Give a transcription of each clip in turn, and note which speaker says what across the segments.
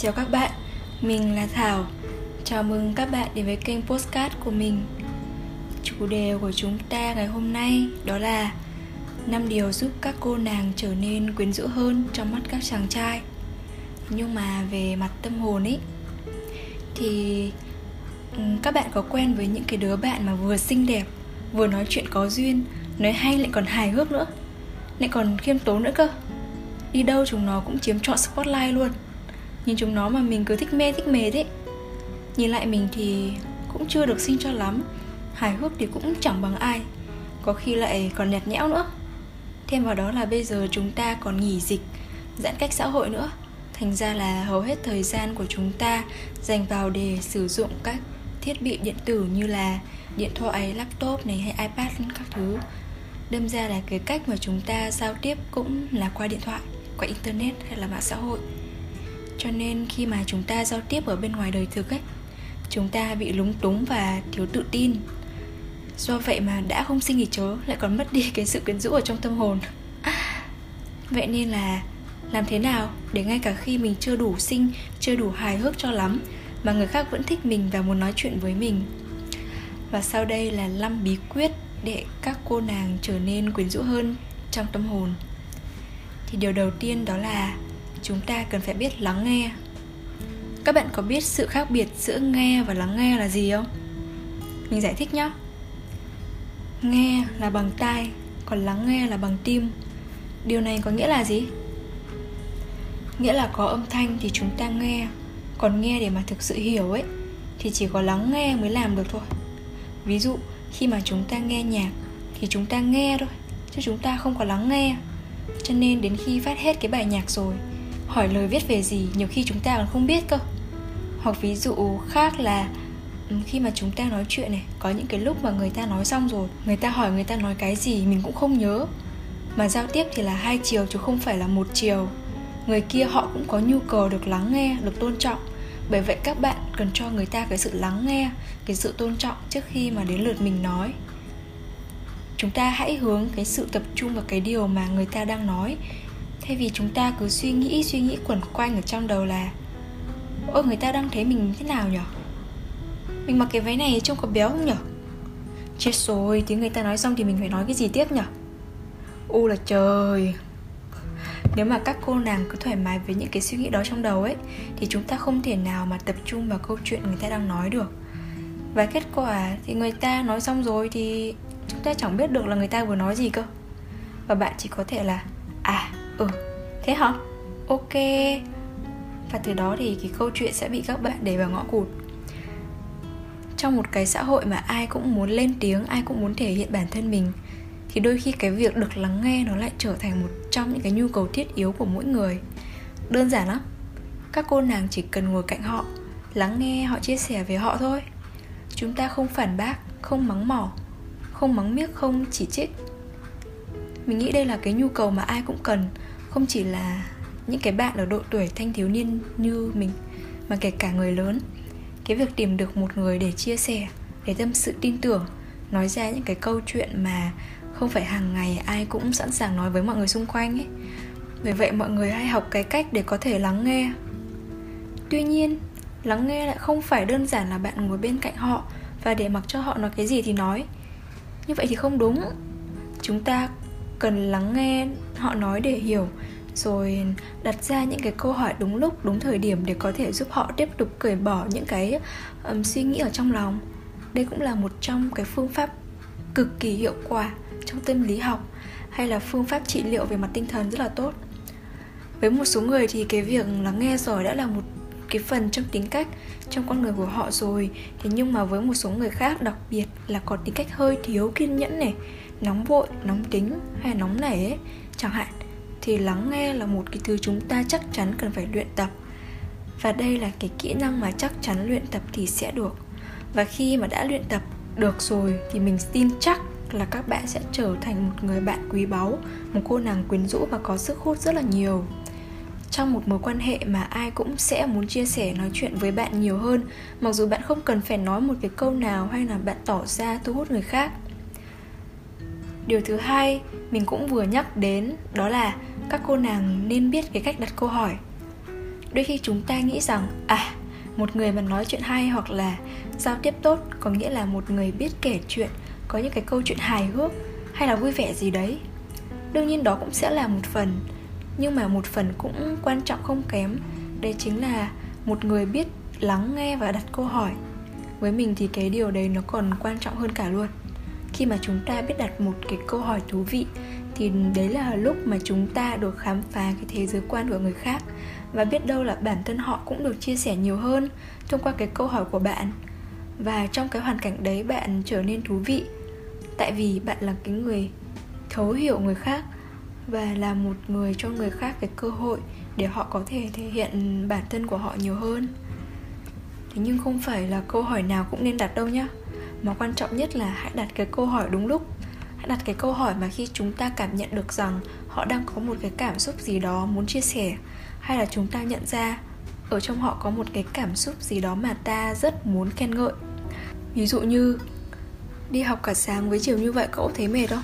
Speaker 1: Chào các bạn, mình là Thảo. Chào mừng các bạn đến với kênh Postcard của mình. Chủ đề của chúng ta ngày hôm nay đó là năm điều giúp các cô nàng trở nên quyến rũ hơn trong mắt các chàng trai. Nhưng mà về mặt tâm hồn ấy Thì các bạn có quen với những cái đứa bạn mà vừa xinh đẹp Vừa nói chuyện có duyên Nói hay lại còn hài hước nữa Lại còn khiêm tốn nữa cơ? Đi đâu chúng nó cũng chiếm trọn spotlight luôn. Nhìn chúng nó mà mình cứ thích mê thích mê thế Nhìn lại mình thì cũng chưa được xinh cho lắm. Hài hước thì cũng chẳng bằng ai. Có khi lại còn nhạt nhẽo nữa. Thêm vào đó là bây giờ chúng ta còn nghỉ dịch Giãn cách xã hội nữa. Thành ra là hầu hết thời gian của chúng ta Dành vào để sử dụng các thiết bị điện tử như là Điện thoại, laptop này hay iPad các thứ. Đâm ra là cái cách mà chúng ta giao tiếp cũng là qua điện thoại Qua internet hay là mạng xã hội cho nên khi mà chúng ta giao tiếp ở bên ngoài đời thực ấy, chúng ta bị lúng túng và thiếu tự tin. Do vậy mà đã không sinh thì chớ, lại còn mất đi cái sự quyến rũ ở trong tâm hồn. Vậy nên là làm thế nào để ngay cả khi mình chưa đủ xinh chưa đủ hài hước cho lắm, mà người khác vẫn thích mình và muốn nói chuyện với mình? Và sau đây là 5 bí quyết để các cô nàng trở nên quyến rũ hơn trong tâm hồn. Thì điều đầu tiên đó là chúng ta cần phải biết lắng nghe. Các bạn có biết sự khác biệt giữa nghe và lắng nghe là gì không? Mình giải thích nhé. Nghe là bằng tai, còn lắng nghe là bằng tim. Điều này có nghĩa là gì? Nghĩa là có âm thanh thì chúng ta nghe, còn nghe để mà thực sự hiểu ấy, thì chỉ có lắng nghe mới làm được thôi. Ví dụ, khi mà chúng ta nghe nhạc thì chúng ta nghe thôi, chứ chúng ta không có lắng nghe. Cho nên đến khi phát hết cái bài nhạc rồi hỏi lời viết về gì, nhiều khi chúng ta còn không biết cơ. Hoặc ví dụ khác là ừ, khi mà chúng ta nói chuyện này, có những cái lúc mà người ta nói xong rồi, người ta hỏi người ta nói cái gì mình cũng không nhớ. Mà giao tiếp thì là hai chiều chứ không phải là một chiều. Người kia họ cũng có nhu cầu được lắng nghe, được tôn trọng. Bởi vậy các bạn cần cho người ta cái sự lắng nghe, cái sự tôn trọng trước khi mà đến lượt mình nói. Chúng ta hãy hướng cái sự tập trung vào cái điều mà người ta đang nói thay vì chúng ta cứ suy nghĩ suy nghĩ quẩn quanh ở trong đầu là, ôi, người ta đang thấy mình thế nào nhở? Mình mặc cái váy này trông có béo không nhở? Chết rồi, tiếng người ta nói xong thì mình phải nói cái gì tiếp nhở? U là trời. Nếu mà các cô nàng cứ thoải mái với những cái suy nghĩ đó trong đầu ấy, thì chúng ta không thể nào mà tập trung vào câu chuyện người ta đang nói được. Và kết quả thì người ta nói xong rồi thì chúng ta chẳng biết được là người ta vừa nói gì cơ. Và bạn chỉ có thể là à ừ thế hả? Ok. Và từ đó thì cái câu chuyện sẽ bị các bạn để vào ngõ cụt. Trong một cái xã hội mà ai cũng muốn lên tiếng, ai cũng muốn thể hiện bản thân mình, thì đôi khi cái việc được lắng nghe nó lại trở thành một trong những cái nhu cầu thiết yếu của mỗi người. Đơn giản lắm. Các cô nàng chỉ cần ngồi cạnh họ, lắng nghe họ chia sẻ về họ thôi. Chúng ta không phản bác, không mắng mỏ, không mắng miếc, không chỉ trích. Mình nghĩ đây là cái nhu cầu mà ai cũng cần không chỉ là những cái bạn ở độ tuổi thanh thiếu niên như mình, mà kể cả người lớn. Cái việc tìm được một người để chia sẻ, để tâm sự tin tưởng, nói ra những cái câu chuyện mà không phải hàng ngày ai cũng sẵn sàng nói với mọi người xung quanh ấy. Vì vậy mọi người hãy học cái cách để có thể lắng nghe. Tuy nhiên, lắng nghe lại không phải đơn giản là bạn ngồi bên cạnh họ và để mặc cho họ nói cái gì thì nói. Như vậy thì không đúng. Chúng ta cần lắng nghe họ nói để hiểu rồi đặt ra những cái câu hỏi đúng lúc đúng thời điểm để có thể giúp họ tiếp tục cởi bỏ những cái um, suy nghĩ ở trong lòng. Đây cũng là một trong cái phương pháp cực kỳ hiệu quả trong tâm lý học hay là phương pháp trị liệu về mặt tinh thần rất là tốt. Với một số người thì cái việc lắng nghe rồi đã là một cái phần trong tính cách trong con người của họ rồi. Thế nhưng mà với một số người khác đặc biệt là có tính cách hơi thiếu kiên nhẫn này nóng vội, nóng tính hay nóng nảy ấy, chẳng hạn, thì lắng nghe là một cái thứ chúng ta chắc chắn cần phải luyện tập. Và đây là cái kỹ năng mà chắc chắn luyện tập thì sẽ được. Và khi mà đã luyện tập được rồi thì mình tin chắc là các bạn sẽ trở thành một người bạn quý báu, một cô nàng quyến rũ và có sức hút rất là nhiều. Trong một mối quan hệ mà ai cũng sẽ muốn chia sẻ nói chuyện với bạn nhiều hơn, mặc dù bạn không cần phải nói một cái câu nào hay là bạn tỏ ra thu hút người khác điều thứ hai mình cũng vừa nhắc đến đó là các cô nàng nên biết cái cách đặt câu hỏi. Đôi khi chúng ta nghĩ rằng à một người mà nói chuyện hay hoặc là giao tiếp tốt có nghĩa là một người biết kể chuyện, có những cái câu chuyện hài hước hay là vui vẻ gì đấy. Đương nhiên đó cũng sẽ là một phần, nhưng mà một phần cũng quan trọng không kém đây chính là một người biết lắng nghe và đặt câu hỏi. Với mình thì cái điều đấy nó còn quan trọng hơn cả luôn khi mà chúng ta biết đặt một cái câu hỏi thú vị, thì đấy là lúc mà chúng ta được khám phá cái thế giới quan của người khác. Và biết đâu là bản thân họ cũng được chia sẻ nhiều hơn thông qua cái câu hỏi của bạn. Và trong cái hoàn cảnh đấy bạn trở nên thú vị, tại vì bạn là cái người thấu hiểu người khác và là một người cho người khác cái cơ hội để họ có thể thể hiện bản thân của họ nhiều hơn. Thế nhưng không phải là câu hỏi nào cũng nên đặt đâu nhá mà quan trọng nhất là hãy đặt cái câu hỏi đúng lúc. Hãy đặt cái câu hỏi mà khi chúng ta cảm nhận được rằng họ đang có một cái cảm xúc gì đó muốn chia sẻ, hay là chúng ta nhận ra ở trong họ có một cái cảm xúc gì đó mà ta rất muốn khen ngợi. Ví dụ như, đi học cả sáng với chiều như vậy cậu thấy mệt không?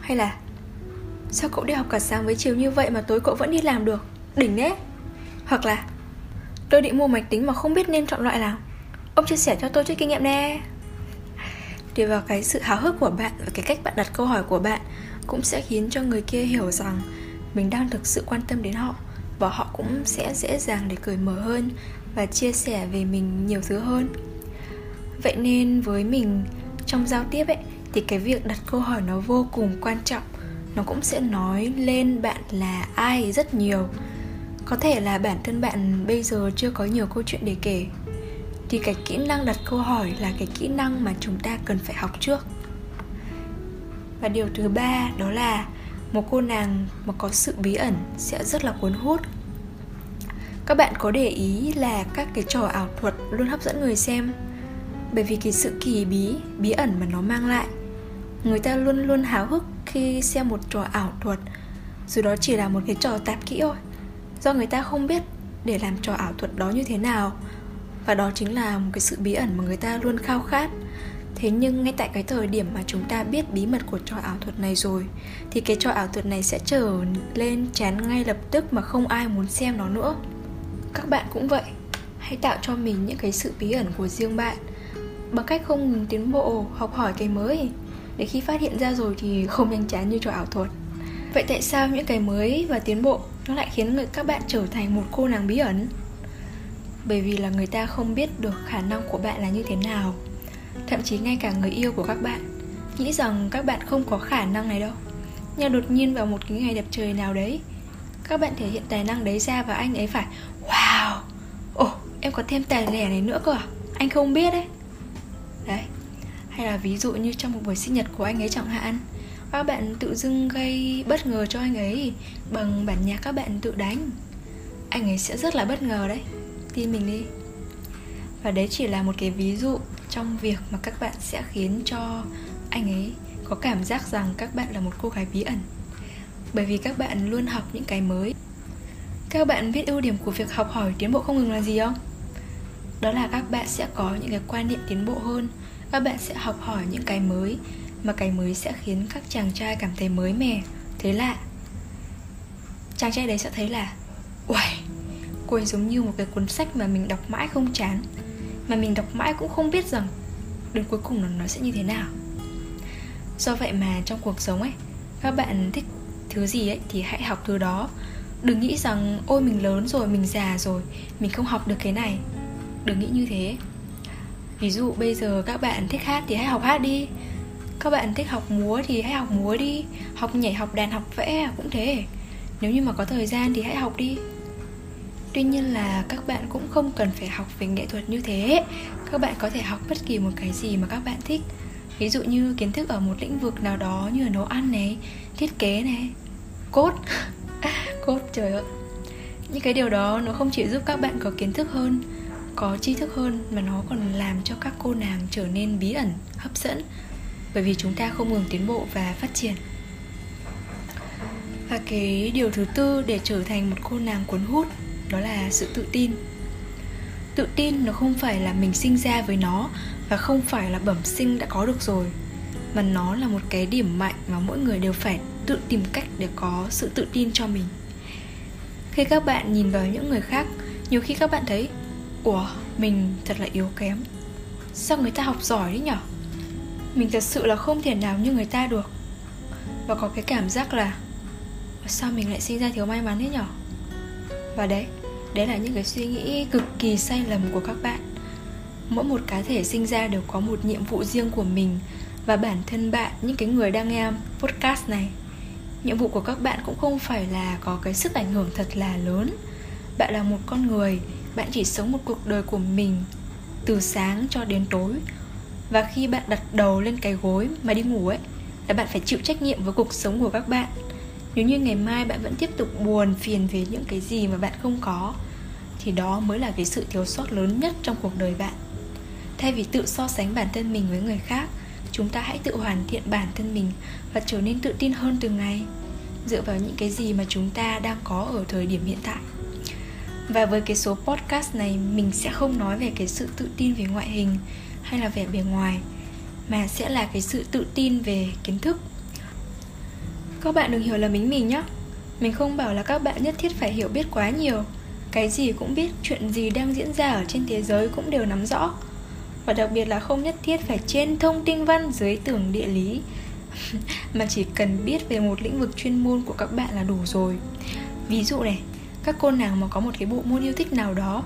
Speaker 1: Hay là, sao cậu đi học cả sáng với chiều như vậy mà tối cậu vẫn đi làm được? Đỉnh đấy. Hoặc là, tôi định mua máy tính mà không biết nên chọn loại nào. Ông chia sẻ cho tôi chút kinh nghiệm nè tùy vào cái sự háo hức của bạn và cái cách bạn đặt câu hỏi của bạn cũng sẽ khiến cho người kia hiểu rằng mình đang thực sự quan tâm đến họ và họ cũng sẽ dễ dàng để cởi mở hơn và chia sẻ về mình nhiều thứ hơn. Vậy nên với mình trong giao tiếp ấy, thì cái việc đặt câu hỏi nó vô cùng quan trọng. Nó cũng sẽ nói lên bạn là ai rất nhiều. Có thể là bản thân bạn bây giờ chưa có nhiều câu chuyện để kể thì cái kỹ năng đặt câu hỏi là cái kỹ năng mà chúng ta cần phải học trước. Và điều thứ ba đó là một cô nàng mà có sự bí ẩn sẽ rất là cuốn hút. Các bạn có để ý là các cái trò ảo thuật luôn hấp dẫn người xem. Bởi vì cái sự kỳ bí bí ẩn mà nó mang lại, người ta luôn luôn háo hức khi xem một trò ảo thuật. Dù đó chỉ là một cái trò tạp kỹ thôi. Do người ta không biết để làm trò ảo thuật đó như thế nào và đó chính là một cái sự bí ẩn mà người ta luôn khao khát. Thế nhưng ngay tại cái thời điểm mà chúng ta biết bí mật của trò ảo thuật này rồi, thì cái trò ảo thuật này sẽ trở lên chán ngay lập tức mà không ai muốn xem nó nữa. Các bạn cũng vậy, hãy tạo cho mình những cái sự bí ẩn của riêng bạn bằng cách không ngừng tiến bộ, học hỏi cái mới. Để khi phát hiện ra rồi thì không nhanh chán như trò ảo thuật. Vậy tại sao những cái mới và tiến bộ nó lại khiến người các bạn trở thành một cô nàng bí ẩn? Bởi vì là người ta không biết được khả năng của bạn là như thế nào. Thậm chí ngay cả người yêu của các bạn nghĩ rằng các bạn không có khả năng này đâu. Nhưng đột nhiên vào một cái ngày đẹp trời nào đấy các bạn thể hiện tài năng đấy ra và anh ấy phải wow! Ồ oh, em có thêm tài lẻ này nữa cơ à? Anh không biết đấy. Đấy. Hay là ví dụ như trong một buổi sinh nhật của anh ấy chẳng hạn các bạn tự dưng gây bất ngờ cho anh ấy bằng bản nhạc các bạn tự đánh. Anh ấy sẽ rất là bất ngờ đấy tin mình đi. Và đấy chỉ là một cái ví dụ trong việc mà các bạn sẽ khiến cho anh ấy có cảm giác rằng các bạn là một cô gái bí ẩn. Bởi vì các bạn luôn học những cái mới. Các bạn biết ưu điểm của việc học hỏi tiến bộ không ngừng là gì không? Đó là các bạn sẽ có những cái quan niệm tiến bộ hơn. Các bạn sẽ học hỏi những cái mới mà cái mới sẽ khiến các chàng trai cảm thấy mới mẻ thế lạ. Chàng trai đấy sẽ thấy là, uầy cô ấy giống như một cái cuốn sách mà mình đọc mãi không chán mà mình đọc mãi cũng không biết rằng đến cuối cùng nó, nó sẽ như thế nào. Do vậy mà trong cuộc sống ấy các bạn thích thứ gì ấy thì hãy học thứ đó. Đừng nghĩ rằng ôi mình lớn rồi mình già rồi mình không học được cái này. Đừng nghĩ như thế. Ví dụ bây giờ các bạn thích hát thì hãy học hát đi. Các bạn thích học múa thì hãy học múa đi. Học nhảy học đàn học vẽ cũng thế. Nếu như mà có thời gian thì hãy học đi tuy nhiên là các bạn cũng không cần phải học về nghệ thuật như thế. Các bạn có thể học bất kỳ một cái gì mà các bạn thích. Ví dụ như kiến thức ở một lĩnh vực nào đó như là nấu ăn này, thiết kế này, cốt. Cốt, trời ơi những cái điều đó nó không chỉ giúp các bạn có kiến thức hơn, có tri thức hơn, mà nó còn làm cho các cô nàng trở nên bí ẩn, hấp dẫn. Bởi vì chúng ta không ngừng tiến bộ và phát triển. Và cái điều thứ tư để trở thành một cô nàng cuốn hút đó là sự tự tin. Tự tin nó không phải là mình sinh ra với nó và không phải là bẩm sinh đã có được rồi, mà nó là một cái điểm mạnh mà mỗi người đều phải tự tìm cách để có sự tự tin cho mình. Khi các bạn nhìn vào những người khác, nhiều khi các bạn thấy, ủa, mình thật là yếu kém. Sao người ta học giỏi đấy nhở? Mình thật sự là không thể nào như người ta được. Và có cái cảm giác là sao mình lại sinh ra thiếu may mắn thế nhở? Và đấy đấy là những cái suy nghĩ cực kỳ sai lầm của các bạn. Mỗi một cá thể sinh ra đều có một nhiệm vụ riêng của mình và bản thân bạn, những cái người đang nghe podcast này. Nhiệm vụ của các bạn cũng không phải là có cái sức ảnh hưởng thật là lớn. Bạn là một con người, bạn chỉ sống một cuộc đời của mình từ sáng cho đến tối. Và khi bạn đặt đầu lên cái gối mà đi ngủ ấy, là bạn phải chịu trách nhiệm với cuộc sống của các bạn nếu như ngày mai bạn vẫn tiếp tục buồn, phiền về những cái gì mà bạn không có, thì đó mới là cái sự thiếu sót lớn nhất trong cuộc đời bạn. Thay vì tự so sánh bản thân mình với người khác, chúng ta hãy tự hoàn thiện bản thân mình và trở nên tự tin hơn từng ngày, dựa vào những cái gì mà chúng ta đang có ở thời điểm hiện tại. Và với cái số podcast này, mình sẽ không nói về cái sự tự tin về ngoại hình hay là vẻ bề ngoài, mà sẽ là cái sự tự tin về kiến thức các bạn đừng hiểu là mình mình nhé. Mình không bảo là các bạn nhất thiết phải hiểu biết quá nhiều. Cái gì cũng biết, chuyện gì đang diễn ra ở trên thế giới cũng đều nắm rõ. Và đặc biệt là không nhất thiết phải trên thông tin văn, dưới tưởng địa lý. Mà chỉ cần biết về một lĩnh vực chuyên môn của các bạn là đủ rồi. Ví dụ này, các cô nàng mà có một cái bộ môn yêu thích nào đó,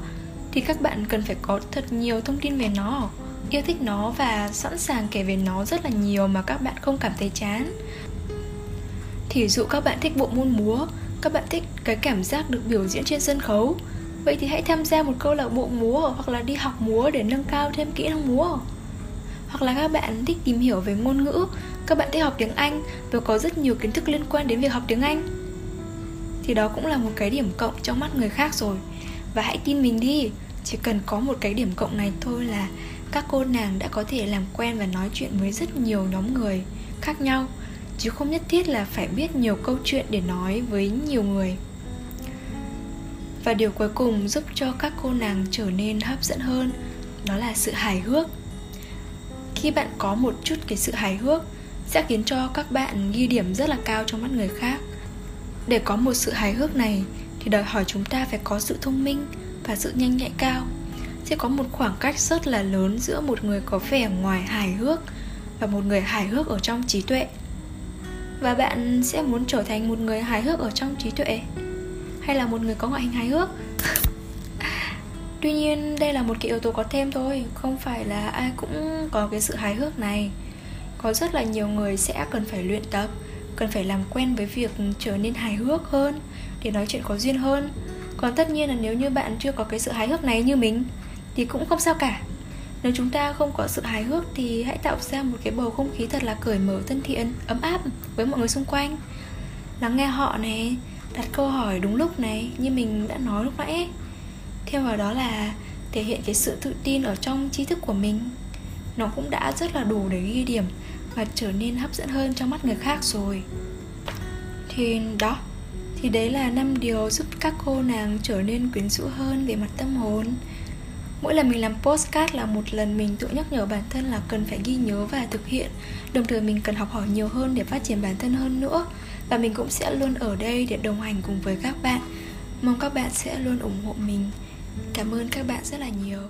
Speaker 1: thì các bạn cần phải có thật nhiều thông tin về nó. Yêu thích nó và sẵn sàng kể về nó rất là nhiều mà các bạn không cảm thấy chán thì dụ các bạn thích bộ môn múa, các bạn thích cái cảm giác được biểu diễn trên sân khấu, vậy thì hãy tham gia một câu lạc bộ múa hoặc là đi học múa để nâng cao thêm kỹ năng múa. Hoặc là các bạn thích tìm hiểu về ngôn ngữ, các bạn thích học tiếng anh và có rất nhiều kiến thức liên quan đến việc học tiếng anh. Thì đó cũng là một cái điểm cộng trong mắt người khác rồi. Và hãy tin mình đi, chỉ cần có một cái điểm cộng này thôi là các cô nàng đã có thể làm quen và nói chuyện với rất nhiều nhóm người khác nhau chứ không nhất thiết là phải biết nhiều câu chuyện để nói với nhiều người. Và điều cuối cùng giúp cho các cô nàng trở nên hấp dẫn hơn, đó là sự hài hước. Khi bạn có một chút cái sự hài hước, sẽ khiến cho các bạn ghi điểm rất là cao trong mắt người khác. Để có một sự hài hước này, thì đòi hỏi chúng ta phải có sự thông minh và sự nhanh nhạy cao. Sẽ có một khoảng cách rất là lớn giữa một người có vẻ ngoài hài hước và một người hài hước ở trong trí tuệ và bạn sẽ muốn trở thành một người hài hước ở trong trí tuệ? Hay là một người có ngoại hình hài hước? Tuy nhiên, đây là một cái yếu tố có thêm thôi, không phải là ai cũng có cái sự hài hước này. Có rất là nhiều người sẽ cần phải luyện tập, cần phải làm quen với việc trở nên hài hước hơn, để nói chuyện có duyên hơn. Còn tất nhiên là nếu như bạn chưa có cái sự hài hước này như mình, thì cũng không sao cả nếu chúng ta không có sự hài hước thì hãy tạo ra một cái bầu không khí thật là cởi mở, thân thiện, ấm áp với mọi người xung quanh. Lắng nghe họ này đặt câu hỏi đúng lúc này, như mình đã nói lúc nãy. Thêm vào đó là thể hiện cái sự tự tin ở trong tri thức của mình. Nó cũng đã rất là đủ để ghi điểm và trở nên hấp dẫn hơn trong mắt người khác rồi. Thì đó, thì đấy là năm điều giúp các cô nàng trở nên quyến rũ hơn về mặt tâm hồn mỗi lần mình làm postcard là một lần mình tự nhắc nhở bản thân là cần phải ghi nhớ và thực hiện. Đồng thời mình cần học hỏi nhiều hơn để phát triển bản thân hơn nữa. Và mình cũng sẽ luôn ở đây để đồng hành cùng với các bạn. Mong các bạn sẽ luôn ủng hộ mình. Cảm ơn các bạn rất là nhiều.